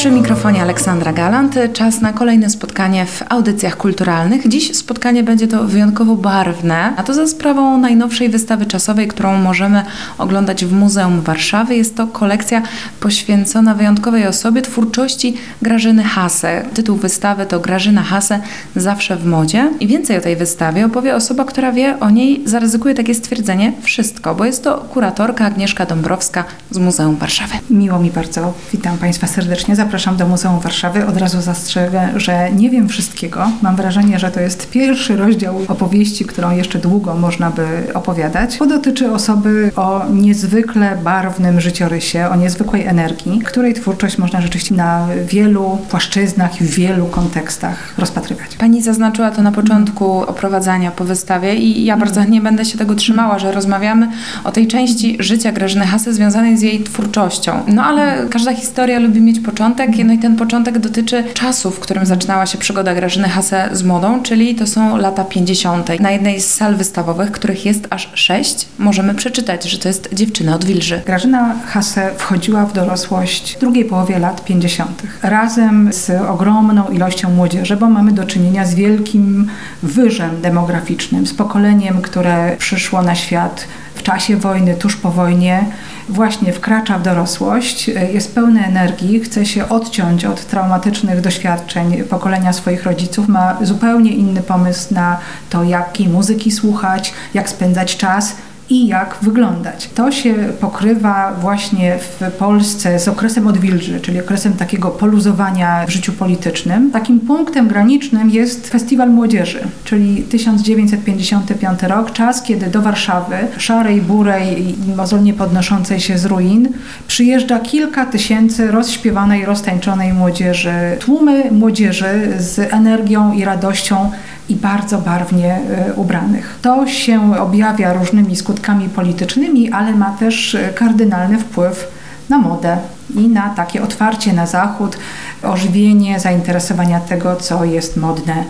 Przy mikrofonie Aleksandra Galant. Czas na kolejne spotkanie w audycjach kulturalnych. Dziś spotkanie będzie to wyjątkowo barwne, a to za sprawą najnowszej wystawy czasowej, którą możemy oglądać w Muzeum Warszawy. Jest to kolekcja poświęcona wyjątkowej osobie twórczości Grażyny Hase. Tytuł wystawy to Grażyna Hase zawsze w modzie. I więcej o tej wystawie opowie osoba, która wie o niej, zaryzykuje takie stwierdzenie, wszystko, bo jest to kuratorka Agnieszka Dąbrowska z Muzeum Warszawy. Miło mi bardzo. Witam Państwa serdecznie. Do Muzeum Warszawy. Od razu zastrzegę, że nie wiem wszystkiego. Mam wrażenie, że to jest pierwszy rozdział opowieści, którą jeszcze długo można by opowiadać, bo dotyczy osoby o niezwykle barwnym życiorysie, o niezwykłej energii, której twórczość można rzeczywiście na wielu płaszczyznach i w wielu kontekstach rozpatrywać. Pani zaznaczyła to na początku oprowadzania po wystawie i ja bardzo nie będę się tego trzymała, że rozmawiamy o tej części życia Grażyny Hasy związanej z jej twórczością. No ale każda historia lubi mieć początek, no i ten początek dotyczy czasu, w którym zaczynała się przygoda Grażyny Hasy z modą, czyli to są lata 50. Na jednej z sal wystawowych, których jest aż sześć, możemy przeczytać, że to jest dziewczyna od Wilży. Grażyna Hase wchodziła w dorosłość w drugiej połowie lat 50. razem z ogromną ilością młodzieży, bo mamy do czynienia z wielkim wyżem demograficznym, z pokoleniem, które przyszło na świat w czasie wojny, tuż po wojnie, właśnie wkracza w dorosłość, jest pełny energii, chce się odciąć od traumatycznych doświadczeń pokolenia swoich rodziców, ma zupełnie inny pomysł na to, jakiej muzyki słuchać, jak spędzać czas i jak wyglądać. To się pokrywa właśnie w Polsce z okresem odwilży, czyli okresem takiego poluzowania w życiu politycznym. Takim punktem granicznym jest Festiwal Młodzieży, czyli 1955 rok, czas, kiedy do Warszawy, szarej, burej i mozolnie podnoszącej się z ruin, przyjeżdża kilka tysięcy rozśpiewanej, roztańczonej młodzieży, tłumy młodzieży z energią i radością i bardzo barwnie y, ubranych. To się objawia różnymi skutkami politycznymi, ale ma też y, kardynalny wpływ na modę i na takie otwarcie na zachód, ożywienie zainteresowania tego, co jest modne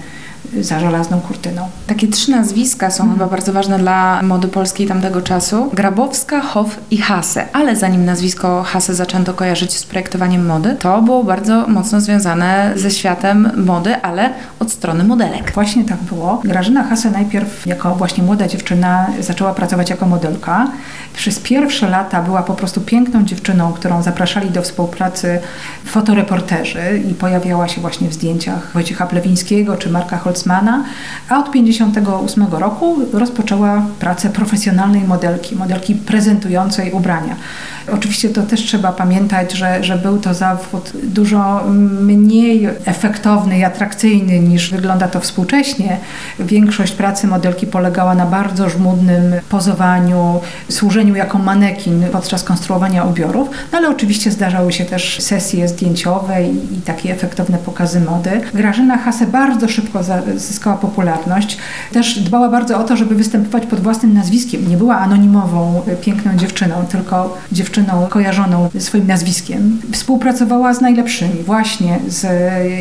za żelazną kurtyną. Takie trzy nazwiska są chyba bardzo ważne dla mody polskiej tamtego czasu. Grabowska, Hoff i Hase. Ale zanim nazwisko Hase zaczęto kojarzyć z projektowaniem mody, to było bardzo mocno związane ze światem mody, ale od strony modelek. Właśnie tak było. Grażyna Hase najpierw jako właśnie młoda dziewczyna zaczęła pracować jako modelka. Przez pierwsze lata była po prostu piękną dziewczyną, którą zapraszali do współpracy fotoreporterzy i pojawiała się właśnie w zdjęciach Wojciecha Plewińskiego czy Marka A od 58 roku rozpoczęła pracę profesjonalnej modelki, modelki prezentującej ubrania. Oczywiście to też trzeba pamiętać, że, że był to zawód dużo mniej efektowny i atrakcyjny niż wygląda to współcześnie. Większość pracy modelki polegała na bardzo żmudnym pozowaniu, służeniu jako manekin podczas konstruowania ubiorów, no ale oczywiście zdarzały się też sesje zdjęciowe i, i takie efektowne pokazy mody. Grażyna Hase bardzo szybko zyskała popularność. Też dbała bardzo o to, żeby występować pod własnym nazwiskiem. Nie była anonimową, piękną dziewczyną, tylko dziewczyną kojarzoną swoim nazwiskiem. Współpracowała z najlepszymi, właśnie z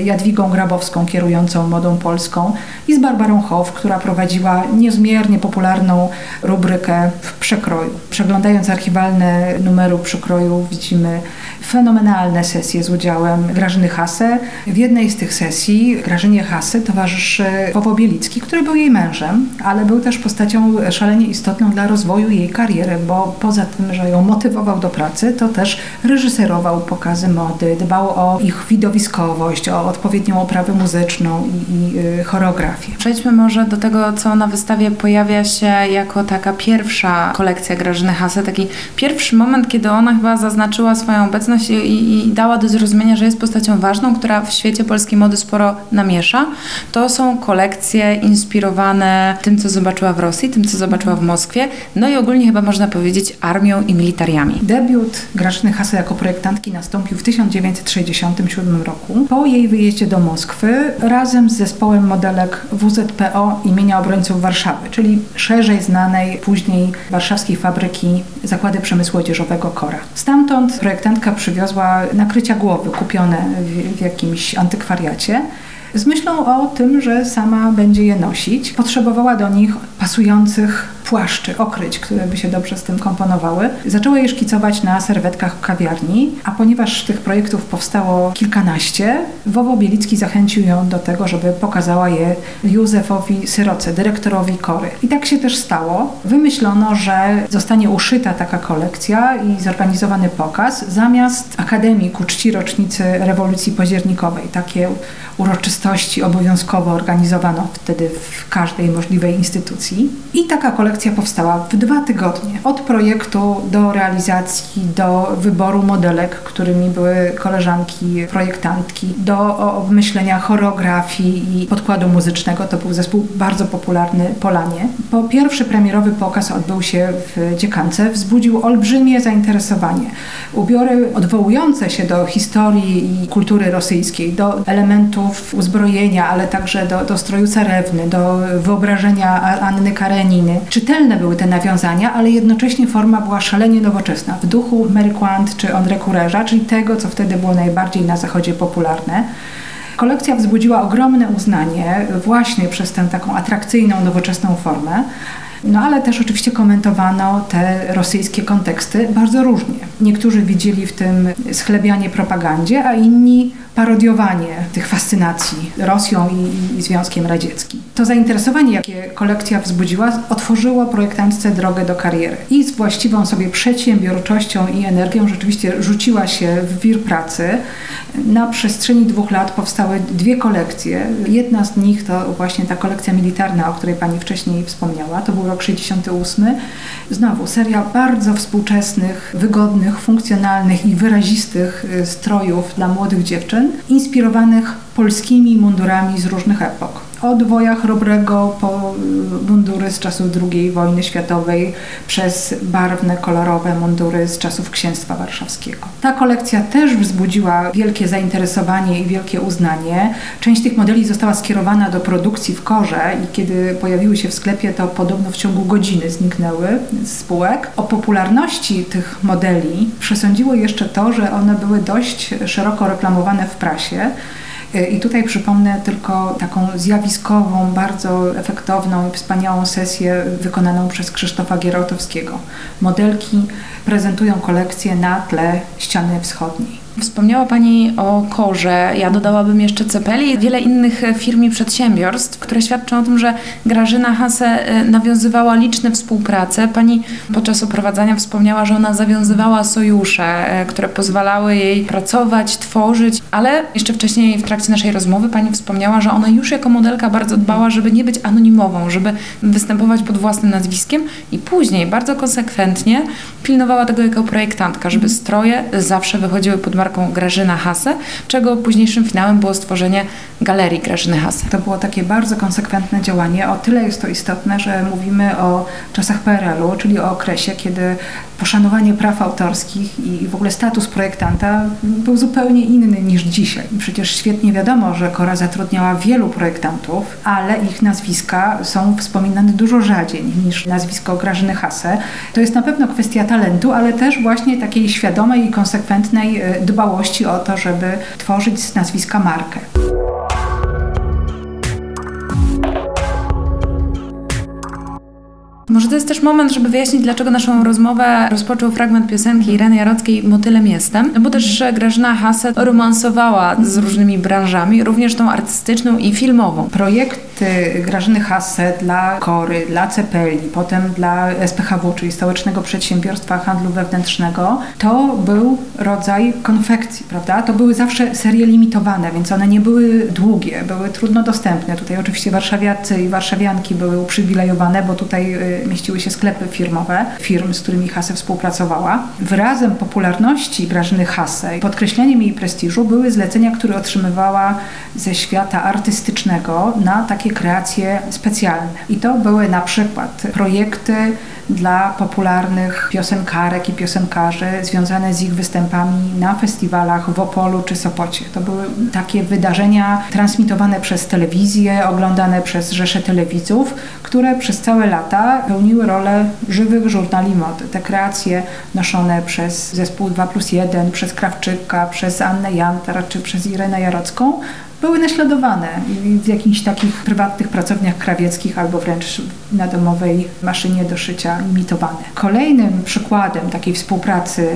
Jadwigą Grabowską, kierującą modą polską i z Barbarą Hoff, która prowadziła niezmiernie popularną rubrykę w przekroju. Przeglądając archiwalne numeru przekroju widzimy fenomenalne sesje z udziałem Grażyny Hase. W jednej z tych sesji Grażynie Hase towarzyszy Wowo Bielicki, który był jej mężem, ale był też postacią szalenie istotną dla rozwoju jej kariery, bo poza tym, że ją motywował do pracy, to też reżyserował pokazy mody, dbał o ich widowiskowość, o odpowiednią oprawę muzyczną i, i y, choreografię. Przejdźmy może do tego, co na wystawie pojawia się jako taka pierwsza kolekcja Grażyny Hase, taki pierwszy moment, kiedy ona chyba zaznaczyła swoją obecność i, i dała do zrozumienia, że jest postacią ważną, która w świecie polskiej mody sporo namiesza. To są są kolekcje inspirowane tym, co zobaczyła w Rosji, tym, co zobaczyła w Moskwie, no i ogólnie chyba można powiedzieć armią i militariami. Debiut Grażyny Hase jako projektantki nastąpił w 1967 roku. Po jej wyjeździe do Moskwy razem z zespołem modelek WZPO imienia Obrońców Warszawy, czyli szerzej znanej później warszawskiej fabryki Zakłady Przemysłu Odzieżowego Kora. Stamtąd projektantka przywiozła nakrycia głowy kupione w, w jakimś antykwariacie z myślą o tym, że sama będzie je nosić. Potrzebowała do nich pasujących płaszczy, okryć, które by się dobrze z tym komponowały. Zaczęła je szkicować na serwetkach kawiarni, a ponieważ tych projektów powstało kilkanaście, Wowo Bielicki zachęcił ją do tego, żeby pokazała je Józefowi Syroce, dyrektorowi Kory. I tak się też stało. Wymyślono, że zostanie uszyta taka kolekcja i zorganizowany pokaz zamiast Akademii ku czci rocznicy rewolucji październikowej. Takie uroczystości obowiązkowo organizowano wtedy w każdej możliwej instytucji. I taka kolekcja powstała w dwa tygodnie. Od projektu do realizacji, do wyboru modelek, którymi były koleżanki, projektantki, do obmyślenia choreografii i podkładu muzycznego. To był zespół bardzo popularny Polanie. Po pierwszy premierowy pokaz odbył się w Dziekance, wzbudził olbrzymie zainteresowanie. Ubiory odwołujące się do historii i kultury rosyjskiej, do elementów uzbrojenia, ale także do, do stroju carewny, do wyobrażenia Anny Kareniny. Czytelne były te nawiązania, ale jednocześnie forma była szalenie nowoczesna, w duchu Mary Quant czy André Coureur'a, czyli tego, co wtedy było najbardziej na zachodzie popularne. Kolekcja wzbudziła ogromne uznanie właśnie przez tę taką atrakcyjną, nowoczesną formę. No ale też oczywiście komentowano te rosyjskie konteksty bardzo różnie. Niektórzy widzieli w tym schlebianie propagandzie, a inni parodiowanie tych fascynacji Rosją i, i, Związkiem Radzieckim. To zainteresowanie, jakie kolekcja wzbudziła, otworzyło projektantce drogę do kariery. I z właściwą sobie przedsiębiorczością i energią rzeczywiście rzuciła się w wir pracy. Na przestrzeni dwóch lat powstały dwie kolekcje. Jedna z nich to właśnie ta kolekcja militarna, o której Pani wcześniej wspomniała. To był rok 68. Znowu seria bardzo współczesnych, wygodnych, funkcjonalnych i wyrazistych y, strojów dla młodych dziewczyn, inspirowanych polskimi mundurami z różnych epok. Od woja chrobrego po y, mundury z czasów II wojny światowej, przez barwne, kolorowe mundury z czasów księstwa warszawskiego. Ta kolekcja też wzbudziła wielkie zainteresowanie i wielkie uznanie. Część tych modeli została skierowana do produkcji w korze i kiedy pojawiły się w sklepie, to podobno w ciągu godziny zniknęły z spółek. O popularności tych modeli przesądziło jeszcze to, że one były dość szeroko reklamowane w prasie. I tutaj przypomnę tylko taką zjawiskową, bardzo efektowną i wspaniałą sesję wykonaną przez Krzysztofa Gierałtowskiego. Modelki prezentują kolekcję na tle ściany wschodniej. Wspomniała Pani o Korze, ja dodałabym jeszcze Cepeli i wiele innych firm i przedsiębiorstw, które świadczą o tym, że Grażyna Hase e, nawiązywała liczne współprace. Pani podczas oprowadzania wspomniała, że ona zawiązywała sojusze, e, które pozwalały jej pracować, tworzyć, ale jeszcze wcześniej w trakcie naszej rozmowy Pani wspomniała, że ona już jako modelka bardzo dbała, żeby nie być anonimową, żeby występować pod własnym nazwiskiem i później bardzo konsekwentnie pilnowała tego jako projektantka, żeby stroje zawsze wychodziły pod marką marką Grażyna Hase, czego późniejszym finałem było stworzenie Galerii Grażyny Hase. To było takie bardzo konsekwentne działanie. O tyle jest to istotne, że mówimy o czasach PRL-u, czyli o okresie, kiedy poszanowanie praw autorskich i w ogóle status projektanta był zupełnie inny niż dzisiaj. Przecież świetnie wiadomo, że Kora zatrudniała wielu projektantów, ale ich nazwiska są wspominane dużo rzadziej niż nazwisko Grażyny Hase. To jest na pewno kwestia talentu, ale też właśnie takiej świadomej i konsekwentnej e, dbałości o to, żeby tworzyć z nazwiska markę. Może to jest też moment, żeby wyjaśnić, dlaczego naszą rozmowę rozpoczął fragment piosenki Ireny Jarockiej Motylem jestem, bo też Grażyna Haset romansowała z różnymi branżami, również tą artystyczną i filmową. Projekty Grażyny Hasse dla Kory, dla Cepeli, potem dla SPHW, czyli Stołecznego Przedsiębiorstwa Handlu Wewnętrznego, to był rodzaj konfekcji, prawda? To były zawsze serie limitowane, więc one nie były długie, były trudno dostępne. Tutaj oczywiście warszawiacy i warszawianki były uprzywilejowane, bo tutaj y, mieściły się sklepy firmowe firm, z którymi Hase współpracowała. Wyrazem popularności Grażyny Hase i podkreśleniem jej prestiżu były zlecenia, które otrzymywała ze świata artystycznego na takie kreacje specjalne. I to były na przykład projekty dla popularnych piosenkarek i piosenkarzy związane z ich występami na festiwalach w Opolu czy Sopocie. To były takie wydarzenia transmitowane przez telewizję, oglądane przez rzesze telewidzów, które przez całe lata pełniły rolę żywych żurnali mody. Te kreacje noszone przez zespół 2 plus 1, przez Krawczyka, przez Annę Jantar czy przez Irenę Jarocką były naśladowane w jakichś takich prywatnych pracowniach krawieckich albo wręcz na domowej maszynie do szycia imitowane. Kolejnym przykładem takiej współpracy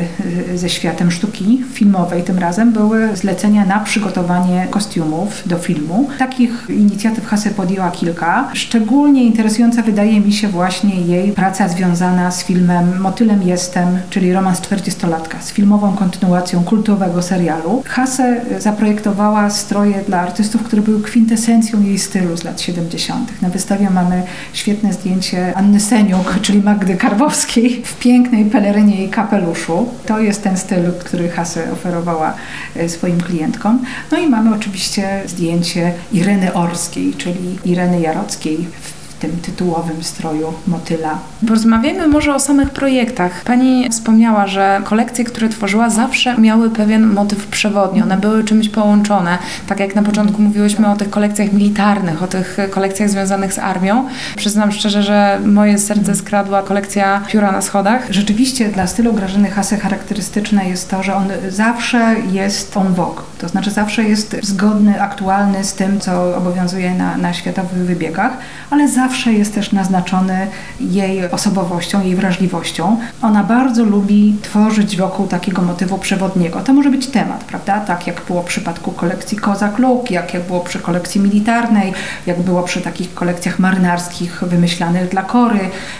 y, ze światem sztuki filmowej tym razem były zlecenia na przygotowanie kostiumów do filmu. Takich inicjatyw Hase podjęła kilka. Szczególnie interesująca wydaje mi się właśnie jej praca związana z filmem Motylem Jestem, czyli romans 40-latka, z filmową kontynuacją kultowego serialu. Hase zaprojektowała stroje dla artystów, które były kwintesencją jej stylu z lat 70. Na wystawie mamy świetne zdjęcie Anny Seniuk, czyli Magdy Karbowskiej w pięknej pelerynie i kapeluszu. To jest ten styl, który Hase oferowała e, swoim klientkom. No i mamy oczywiście zdjęcie Ireny Orskiej, czyli Ireny Jarockiej w tym tytułowym stroju motyla. Porozmawiajmy może o samych projektach. Pani wspomniała, że kolekcje, które tworzyła, zawsze miały pewien motyw przewodni. One były czymś połączone. Tak jak na początku mówiłyśmy o tych kolekcjach militarnych, o tych kolekcjach związanych z armią. Przyznam szczerze, że moje serce skradła kolekcja Pióra na schodach. Rzeczywiście dla stylu Grażyny Hase charakterystyczne jest to, że on zawsze jest on vogue. To znaczy zawsze jest zgodny, aktualny z tym, co obowiązuje na, na światowych wybiegach, ale zawsze jest też naznaczony jej osobowością, jej wrażliwością. Ona bardzo lubi tworzyć wokół takiego motywu przewodniego. To może być temat, prawda? Tak jak było w przypadku kolekcji Kozak Look, jak, jak było przy kolekcji militarnej, jak było przy takich kolekcjach marynarskich wymyślanych dla kory,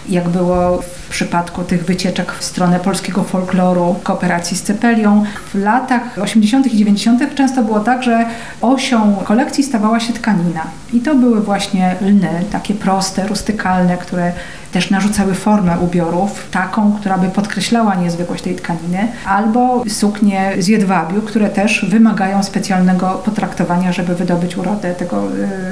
jak było w przypadku tych wycieczek w stronę polskiego folkloru, kooperacji z Cepelią. W latach 80. i 90. często było tak, że osią kolekcji stawała się tkanina. I to były właśnie lny, takie proste, rustykalne, które też narzucały formę ubiorów, taką, która by podkreślała niezwykłość tej tkaniny, albo suknie z jedwabiu, które też wymagają specjalnego potraktowania, żeby wydobyć urodę tego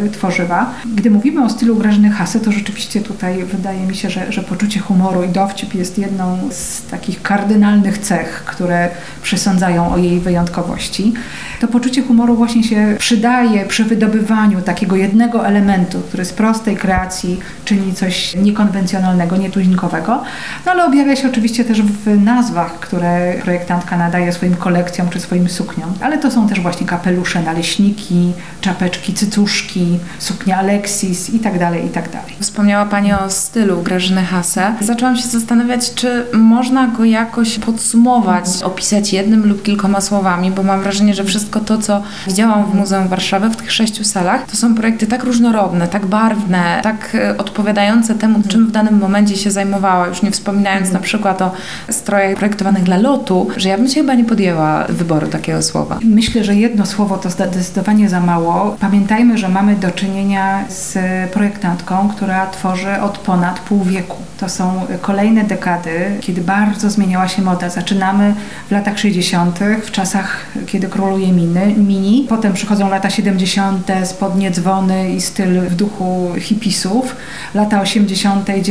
y, tworzywa. Gdy mówimy o stylu Grażyny Hasy, to rzeczywiście tutaj wydaje mi się, że, że poczucie humoru i dowcip jest jedną z takich kardynalnych cech, które przysądzają o jej wyjątkowości. To poczucie humoru właśnie się przydaje przy wydobywaniu takiego jednego elementu, który z prostej kreacji czyni coś niekonwencjonalnego, nietuzinkowego, no ale objawia się oczywiście też w nazwach, które projektantka nadaje swoim kolekcjom czy swoim sukniom. Ale to są też właśnie kapelusze, naleśniki, czapeczki, cycuszki, suknia Alexis i tak dalej, i tak dalej. Wspomniała Pani o stylu Grażyny Hase. Zaczęłam się zastanawiać, czy można go jakoś podsumować, opisać jednym lub kilkoma słowami, bo mam wrażenie, że wszystko to, co widziałam w Muzeum Warszawy, w tych sześciu salach, to są projekty tak różnorodne, tak barwne, tak e, odpowiadające temu, czym w danym momencie się zajmowała. Już nie wspominając na przykład o strojach projektowanych dla lotu, że ja bym się chyba nie podjęła wyboru takiego słowa. Myślę, że jedno słowo to zdecydowanie za mało. Pamiętajmy, że mamy do czynienia z projektantką, która tworzy od ponad pół wieku. To są kolejne dekady, kiedy bardzo zmieniała się moda. Zaczynamy w latach 60., w czasach, kiedy króluje miny, mini. Potem przychodzą lata 70., spodnie dzwony i styl w duchu hipisów. Lata 80., 90.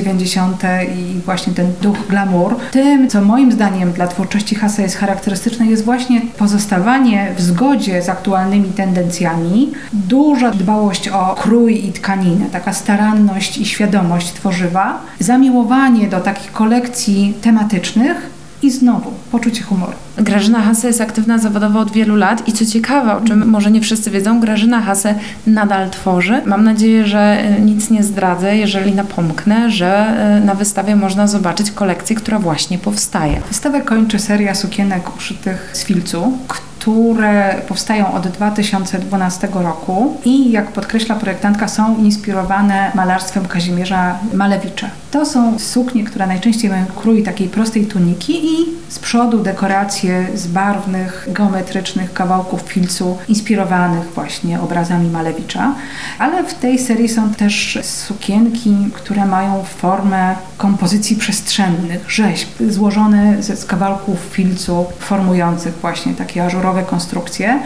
i właśnie ten duch glamour. Tym, co moim zdaniem dla twórczości Hasa jest charakterystyczne, jest właśnie pozostawanie w zgodzie z aktualnymi tendencjami, duża dbałość o krój i tkaninę, taka staranność i świadomość tworzywa, zamiłowanie do takich kolekcji tematycznych i znowu poczucie humoru. Grażyna Hase jest aktywna zawodowo od wielu lat i co ciekawe, o czym może nie wszyscy wiedzą, Grażyna Hase nadal tworzy. Mam nadzieję, że e, nic nie zdradzę, jeżeli napomknę, że e, na wystawie można zobaczyć kolekcję, która właśnie powstaje. Wystawę kończy seria sukienek uszytych z filcu, które powstają od 2012 roku i jak podkreśla projektantka są inspirowane malarstwem Kazimierza Malewicza. To są suknie, które najczęściej mają krój takiej prostej tuniki i z przodu dekoracje z barwnych, geometrycznych kawałków filcu inspirowanych właśnie obrazami Malewicza. Ale w tej serii są też sukienki, które mają formę kompozycji przestrzennych, rzeźb złożone z, z kawałków filcu formujących właśnie takie ażurowe konstrukcje.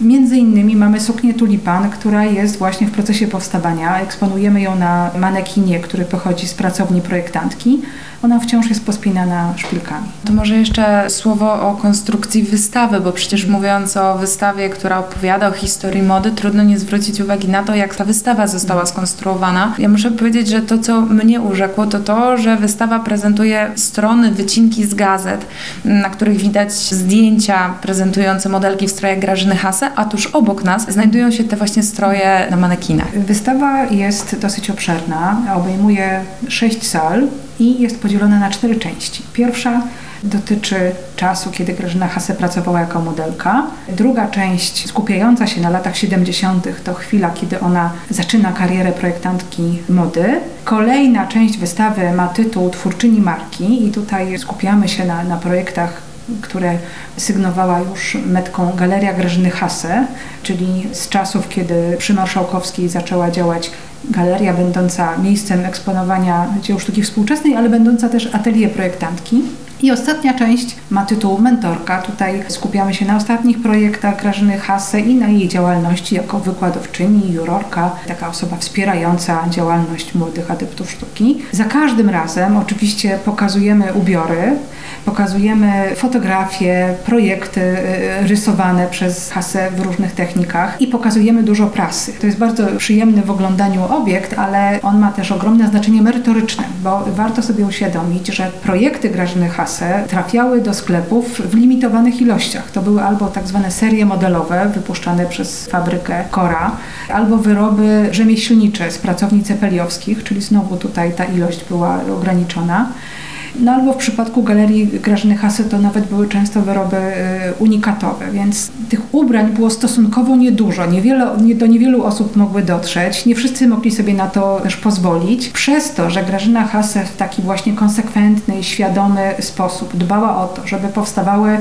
Między innymi mamy suknię tulipan, która jest właśnie w procesie powstawania. Eksponujemy ją na manekinie, który pochodzi z pracowni projektantki. Ona wciąż jest pospinana szpilkami. To może jeszcze słowo o konstrukcji wystawy, bo przecież mówiąc o wystawie, która opowiada o historii mody, trudno nie zwrócić uwagi na to, jak ta wystawa została skonstruowana. Ja muszę powiedzieć, że to, co mnie urzekło, to to, że wystawa prezentuje strony, wycinki z gazet, na których widać zdjęcia prezentujące modelki w strojach Grażyny Hase, a tuż obok nas znajdują się te właśnie stroje na manekinach. Wystawa jest dosyć obszerna, obejmuje sześć sal i jest podzielona na cztery części. Pierwsza dotyczy czasu, kiedy Grażyna Hase pracowała jako modelka. Druga część, skupiająca się na latach 70., to chwila, kiedy ona zaczyna karierę projektantki mody. Kolejna część wystawy ma tytuł Twórczyni marki i tutaj skupiamy się na, na projektach które sygnowała już metką Galeria Grażyny Hase, czyli z czasów, kiedy przy Marszałkowskiej zaczęła działać galeria będąca miejscem eksponowania dzieł sztuki współczesnej, ale będąca też atelier projektantki. I ostatnia część ma tytuł Mentorka. Tutaj skupiamy się na ostatnich projektach Grażyny Hase i na jej działalności jako wykładowczyni, jurorka, taka osoba wspierająca działalność młodych adeptów sztuki. Za każdym razem oczywiście pokazujemy ubiory, pokazujemy fotografie, projekty y, rysowane przez Hase w różnych technikach i pokazujemy dużo prasy. To jest bardzo przyjemny w oglądaniu obiekt, ale on ma też ogromne znaczenie merytoryczne, bo warto sobie uświadomić, że projekty Grażyny Hase trafiały do sklepów w limitowanych ilościach. To były albo tak zwane serie modelowe wypuszczane przez fabrykę Kora, albo wyroby rzemieślnicze z pracowni cepeliowskich, czyli znowu tutaj ta ilość była ograniczona. No albo w przypadku galerii Grażyny Hase to nawet były często wyroby y, unikatowe, więc tych ubrań było stosunkowo niedużo. Niewiele, nie, do niewielu osób mogły dotrzeć. Nie wszyscy mogli sobie na to też pozwolić. Przez to, że Grażyna Hase w taki właśnie konsekwentny, świadomy sposób dbała o to, żeby powstawały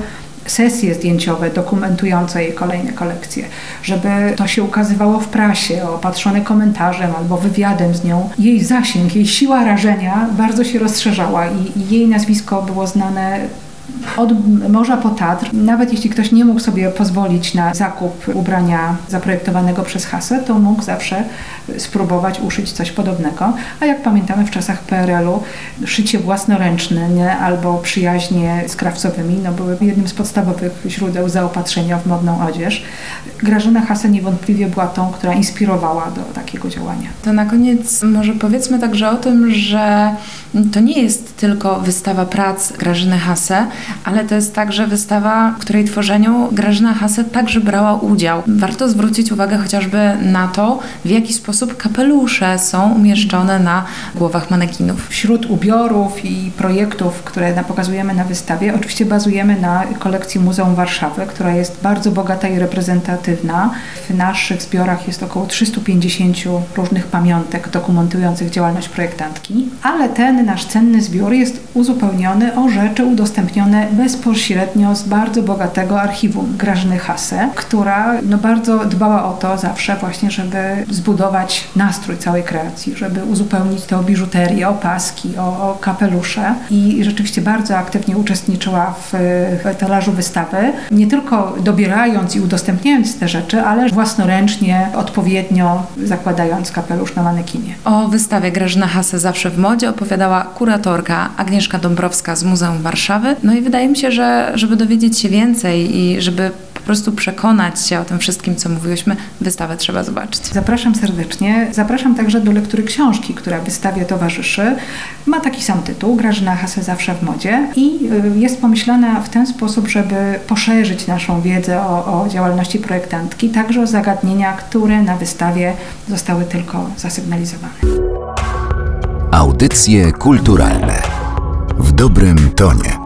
sesje zdjęciowe dokumentujące jej kolejne kolekcje, żeby to się ukazywało w prasie, opatrzone komentarzem albo wywiadem z nią. Jej zasięg, jej siła rażenia bardzo się rozszerzała i, i jej nazwisko było znane od morza po Tatr. Nawet jeśli ktoś nie mógł sobie pozwolić na zakup ubrania zaprojektowanego przez Hasę, to mógł zawsze spróbować uszyć coś podobnego. A jak pamiętamy w czasach PRL-u szycie własnoręczne nie? albo przyjaźnie z krawcowymi no, były jednym z podstawowych źródeł zaopatrzenia w modną odzież. Grażyna Hasę niewątpliwie była tą, która inspirowała do takiego działania. To na koniec może powiedzmy także o tym, że to nie jest tylko wystawa prac Grażyny Hase, ale to jest także wystawa, w której tworzeniu Grażyna Hase także brała udział. Warto zwrócić uwagę chociażby na to, w jaki sposób kapelusze są umieszczone na głowach manekinów. Wśród ubiorów i projektów, które pokazujemy na wystawie, oczywiście bazujemy na kolekcji Muzeum Warszawy, która jest bardzo bogata i reprezentatywna. W naszych zbiorach jest około 350 różnych pamiątek dokumentujących działalność projektantki, ale ten nasz cenny zbiór jest uzupełniony o rzeczy udostępnione bezpośrednio z bardzo bogatego archiwum Grażyny Hase, która no, bardzo dbała o to zawsze właśnie, żeby zbudować nastrój całej kreacji, żeby uzupełnić to o biżuterię, o paski, o, o kapelusze i rzeczywiście bardzo aktywnie uczestniczyła w, w etalażu wystawy, nie tylko dobierając i udostępniając te rzeczy, ale własnoręcznie, odpowiednio zakładając kapelusz na manekinie. O wystawie Grażyna Hase zawsze w modzie opowiadała kuratorka Agnieszka Dąbrowska z Muzeum Warszawy. No i wydaje mi się, że żeby dowiedzieć się więcej i żeby po prostu przekonać się o tym wszystkim, co mówiłyśmy, wystawę trzeba zobaczyć. Zapraszam serdecznie. Zapraszam także do lektury książki, która wystawie towarzyszy. Ma taki sam tytuł, Grażyna Hase zawsze w modzie i y, jest pomyślana w ten sposób, żeby poszerzyć naszą wiedzę o, o działalności projektantki, także o zagadnienia, które na wystawie zostały tylko zasygnalizowane. Audycje kulturalne w dobrym tonie.